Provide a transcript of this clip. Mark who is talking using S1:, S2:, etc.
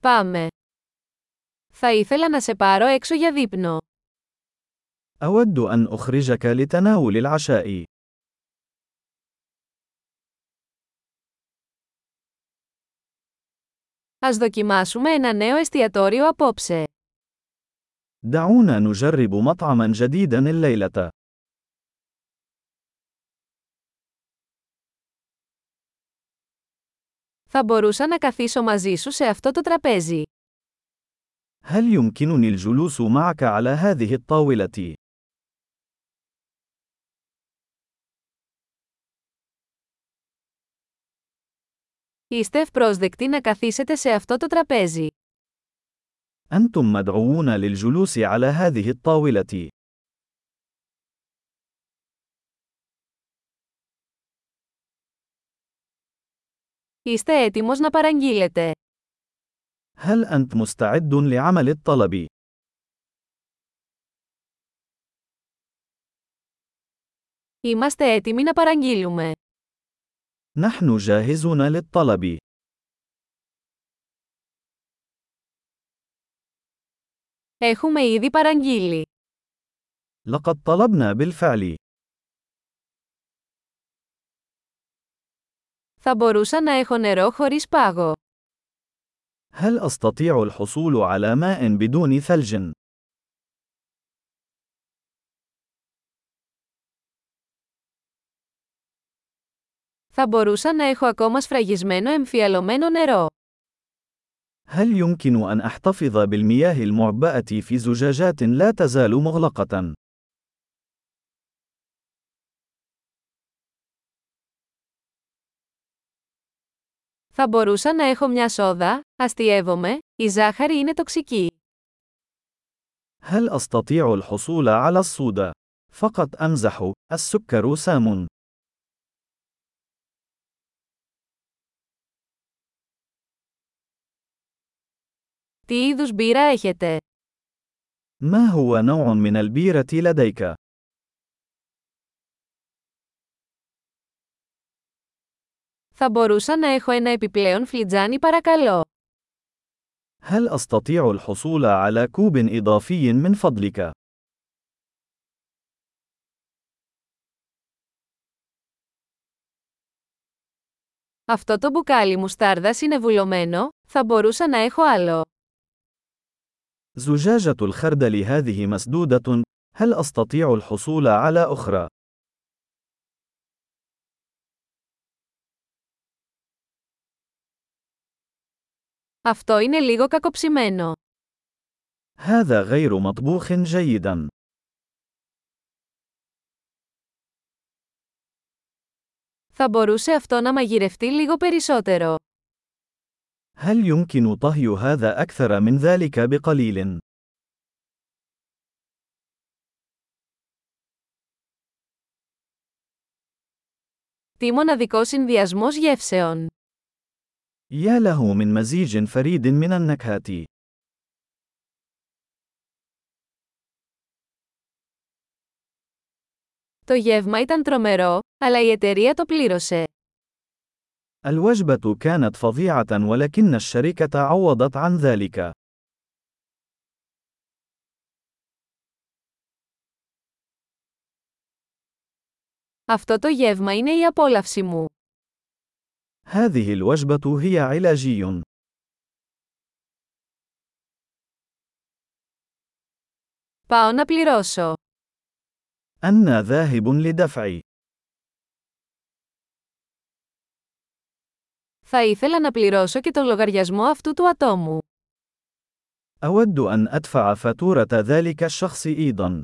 S1: Πάμε. Θα ήθελα να σε πάρω έξω για δείπνο.
S2: أود أن أخرجك لتناول العشاء.
S1: Ας δοκιμάσουμε ένα νέο εστιατόριο απόψε.
S2: دعونا نجرب مطعما جديدا الليلة.
S1: Θα μπορούσα να καθίσω μαζί σου σε αυτό το τραπέζι.
S2: هل يمكنني الجلوس معك على هذه الطاولة؟
S1: Είστε ευπρόσδεκτοι να καθίσετε σε αυτό το τραπέζι.
S2: أنتم مدعوون للجلوس على هذه الطاولة.
S1: Είστε έτοιμος να παραγγείλετε.
S2: هل أنت مستعد لعمل الطلب؟
S1: Είμαστε έτοιμοι να παραγγείλουμε.
S2: نحن جاهزون للطلب.
S1: Έχουμε ήδη παραγγείλει.
S2: لقد طلبنا بالفعل.
S1: Θα μπορούσα να έχω νερό χωρίς πάγο.
S2: هل أستطيع الحصول على ماء بدون ثلج؟
S1: Θα μπορούσα να έχω ακόμα σφραγισμένο εμφιαλωμένο νερό.
S2: هل يمكن أن أحتفظ بالمياه المعبأة في زجاجات لا تزال مغلقة؟
S1: Θα μπορούσα να έχω μια σόδα, αστειεύομαι, η ζάχαρη είναι τοξική.
S2: هل أستطيع الحصول على الصودا؟ فقط أمزح، السكر سام.
S1: Τι είδους μπύρα έχετε?
S2: ما هو نوع من البيرة لديك؟
S1: Θα μπορούσα να έχω ένα επιπλέον φλιτζάνι παρακαλώ.
S2: هل أستطيع الحصول على كوب إضافي من فضلك؟
S1: Αυτό το μπουκάλι μουστάρδας είναι βουλωμένο, θα μπορούσα να έχω άλλο.
S2: زجاجة الخردل هذه مسدودة، هل أستطيع الحصول على أخرى؟
S1: Αυτό είναι λίγο κακοψημένο.
S2: هذا غير مطبوخ جيدا.
S1: Θα μπορούσε αυτό να μαγειρευτεί λίγο περισσότερο.
S2: هل يمكن طهي هذا أكثر من ذلك بقليل؟
S1: Τι μοναδικό συνδυασμός γεύσεων.
S2: يا له من مزيج فريد من النكهات.
S1: Το γεύμα ήταν τρομερό, αλλά η εταιρεία το πλήρωσε.
S2: الوجبة كانت فظيعة ولكن الشركة عوضت عن ذلك.
S1: Αυτό το γεύμα είναι η απόλαυση μου.
S2: هذه الوجبة هي علاجي.
S1: Πάω να πληρώσω.
S2: أنا ذاهب لدفع.
S1: Θα ήθελα να πληρώσω και τον λογαριασμό αυτού του ατόμου.
S2: أود أن أدفع فاتورة ذلك الشخص أيضا.